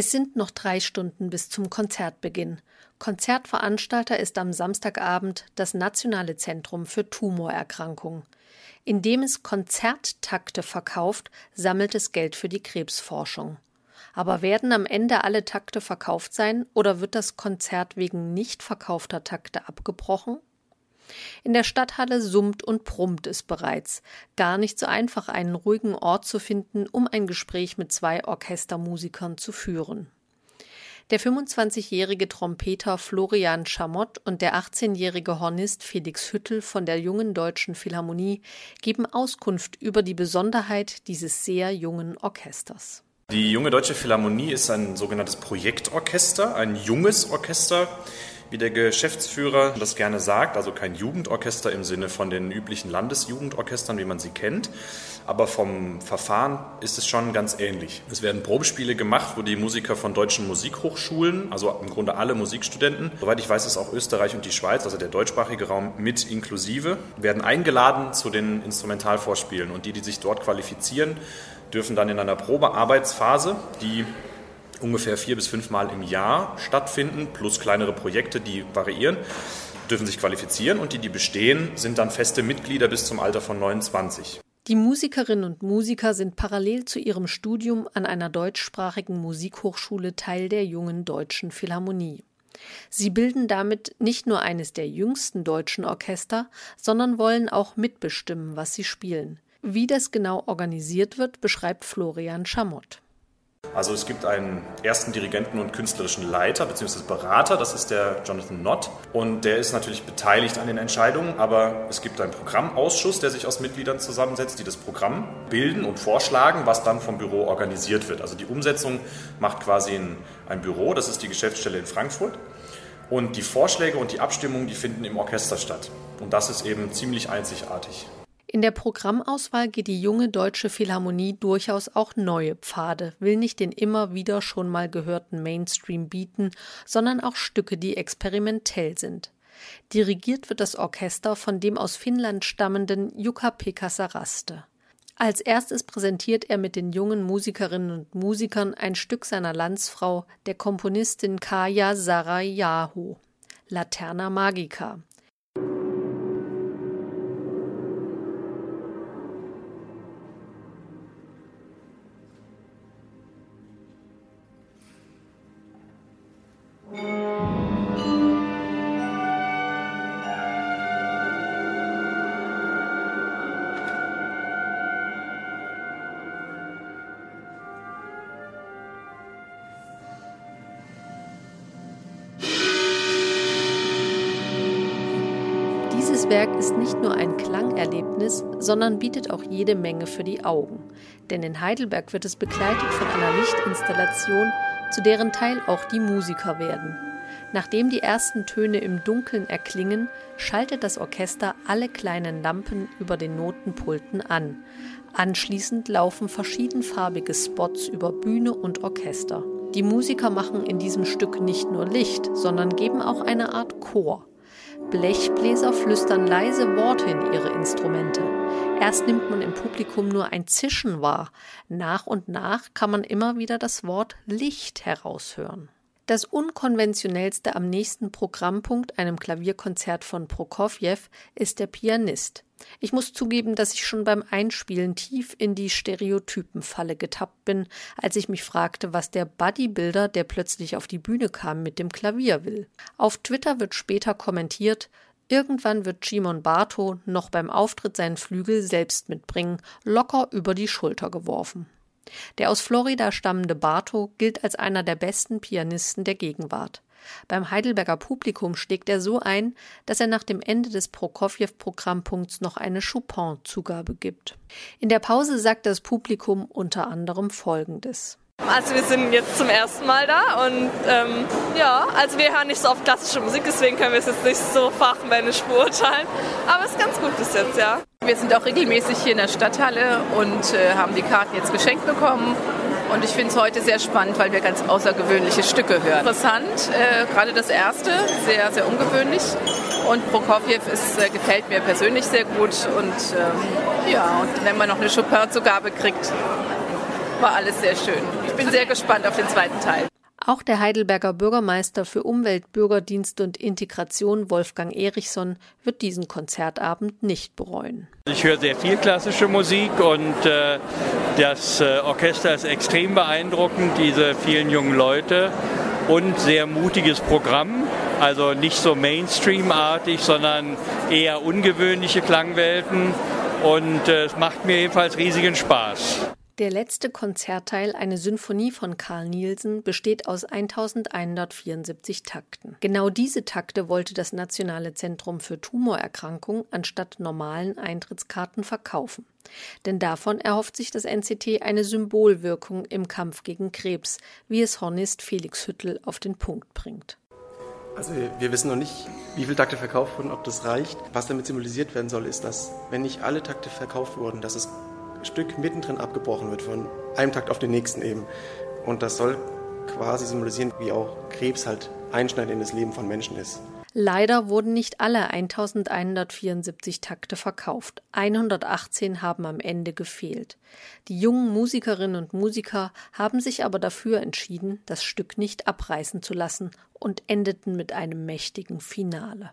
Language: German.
Es sind noch drei Stunden bis zum Konzertbeginn. Konzertveranstalter ist am Samstagabend das Nationale Zentrum für Tumorerkrankungen. Indem es Konzerttakte verkauft, sammelt es Geld für die Krebsforschung. Aber werden am Ende alle Takte verkauft sein oder wird das Konzert wegen nicht verkaufter Takte abgebrochen? In der Stadthalle summt und brummt es bereits. Gar nicht so einfach, einen ruhigen Ort zu finden, um ein Gespräch mit zwei Orchestermusikern zu führen. Der 25-jährige Trompeter Florian Schamott und der 18-jährige Hornist Felix Hüttel von der Jungen Deutschen Philharmonie geben Auskunft über die Besonderheit dieses sehr jungen Orchesters. Die Junge Deutsche Philharmonie ist ein sogenanntes Projektorchester, ein junges Orchester wie der Geschäftsführer das gerne sagt, also kein Jugendorchester im Sinne von den üblichen Landesjugendorchestern, wie man sie kennt, aber vom Verfahren ist es schon ganz ähnlich. Es werden Probespiele gemacht, wo die Musiker von deutschen Musikhochschulen, also im Grunde alle Musikstudenten, soweit ich weiß, ist auch Österreich und die Schweiz, also der deutschsprachige Raum mit inklusive, werden eingeladen zu den Instrumentalvorspielen und die, die sich dort qualifizieren, dürfen dann in einer Probearbeitsphase, die ungefähr vier bis fünf Mal im Jahr stattfinden, plus kleinere Projekte, die variieren, dürfen sich qualifizieren und die, die bestehen, sind dann feste Mitglieder bis zum Alter von 29. Die Musikerinnen und Musiker sind parallel zu ihrem Studium an einer deutschsprachigen Musikhochschule Teil der jungen deutschen Philharmonie. Sie bilden damit nicht nur eines der jüngsten deutschen Orchester, sondern wollen auch mitbestimmen, was sie spielen. Wie das genau organisiert wird, beschreibt Florian Schamott. Also es gibt einen ersten Dirigenten und künstlerischen Leiter bzw. Berater, das ist der Jonathan Nott und der ist natürlich beteiligt an den Entscheidungen, aber es gibt einen Programmausschuss, der sich aus Mitgliedern zusammensetzt, die das Programm bilden und vorschlagen, was dann vom Büro organisiert wird. Also die Umsetzung macht quasi ein, ein Büro, das ist die Geschäftsstelle in Frankfurt und die Vorschläge und die Abstimmungen, die finden im Orchester statt und das ist eben ziemlich einzigartig. In der Programmauswahl geht die junge deutsche Philharmonie durchaus auch neue Pfade, will nicht den immer wieder schon mal gehörten Mainstream bieten, sondern auch Stücke, die experimentell sind. Dirigiert wird das Orchester von dem aus Finnland stammenden Jukka-Pekka Saraste. Als erstes präsentiert er mit den jungen Musikerinnen und Musikern ein Stück seiner Landsfrau, der Komponistin Kaya Sarayahu, Laterna Magica. Dieses Werk ist nicht nur ein Klangerlebnis, sondern bietet auch jede Menge für die Augen. Denn in Heidelberg wird es begleitet von einer Lichtinstallation, zu deren Teil auch die Musiker werden. Nachdem die ersten Töne im Dunkeln erklingen, schaltet das Orchester alle kleinen Lampen über den Notenpulten an. Anschließend laufen verschiedenfarbige Spots über Bühne und Orchester. Die Musiker machen in diesem Stück nicht nur Licht, sondern geben auch eine Art Chor. Blechbläser flüstern leise Worte in ihre Instrumente. Erst nimmt man im Publikum nur ein Zischen wahr, nach und nach kann man immer wieder das Wort Licht heraushören. Das unkonventionellste am nächsten Programmpunkt, einem Klavierkonzert von Prokofjew, ist der Pianist. Ich muss zugeben, dass ich schon beim Einspielen tief in die Stereotypenfalle getappt bin, als ich mich fragte, was der Bodybuilder, der plötzlich auf die Bühne kam, mit dem Klavier will. Auf Twitter wird später kommentiert, Irgendwann wird Simon Bartow noch beim Auftritt seinen Flügel selbst mitbringen, locker über die Schulter geworfen. Der aus Florida stammende Bartow gilt als einer der besten Pianisten der Gegenwart. Beim Heidelberger Publikum schlägt er so ein, dass er nach dem Ende des Prokofjew-Programmpunkts noch eine Chopin-Zugabe gibt. In der Pause sagt das Publikum unter anderem Folgendes. Also wir sind jetzt zum ersten Mal da und ähm, ja, also wir hören nicht so oft klassische Musik, deswegen können wir es jetzt nicht so fachmännisch beurteilen. Aber es ist ganz gut bis jetzt, ja. Wir sind auch regelmäßig hier in der Stadthalle und äh, haben die Karten jetzt geschenkt bekommen. Und ich finde es heute sehr spannend, weil wir ganz außergewöhnliche Stücke hören. Interessant, äh, gerade das erste, sehr, sehr ungewöhnlich. Und Prokofjew ist, äh, gefällt mir persönlich sehr gut. Und ähm, ja, und wenn man noch eine Chopin-Zugabe kriegt, war alles sehr schön. Ich bin sehr gespannt auf den zweiten Teil. Auch der Heidelberger Bürgermeister für Umwelt, Bürgerdienst und Integration Wolfgang Erichson wird diesen Konzertabend nicht bereuen. Ich höre sehr viel klassische Musik und äh, das äh, Orchester ist extrem beeindruckend, diese vielen jungen Leute und sehr mutiges Programm. Also nicht so Mainstream-artig, sondern eher ungewöhnliche Klangwelten. Und äh, es macht mir jedenfalls riesigen Spaß. Der letzte Konzertteil, eine Symphonie von Carl Nielsen, besteht aus 1174 Takten. Genau diese Takte wollte das Nationale Zentrum für Tumorerkrankung anstatt normalen Eintrittskarten verkaufen. Denn davon erhofft sich das NCT eine Symbolwirkung im Kampf gegen Krebs, wie es Hornist Felix Hüttel auf den Punkt bringt. Also wir wissen noch nicht, wie viele Takte verkauft wurden, ob das reicht. Was damit symbolisiert werden soll, ist, dass wenn nicht alle Takte verkauft wurden, dass es Stück mittendrin abgebrochen wird, von einem Takt auf den nächsten eben. Und das soll quasi symbolisieren, wie auch Krebs halt einschneidend in das Leben von Menschen ist. Leider wurden nicht alle 1174 Takte verkauft. 118 haben am Ende gefehlt. Die jungen Musikerinnen und Musiker haben sich aber dafür entschieden, das Stück nicht abreißen zu lassen und endeten mit einem mächtigen Finale.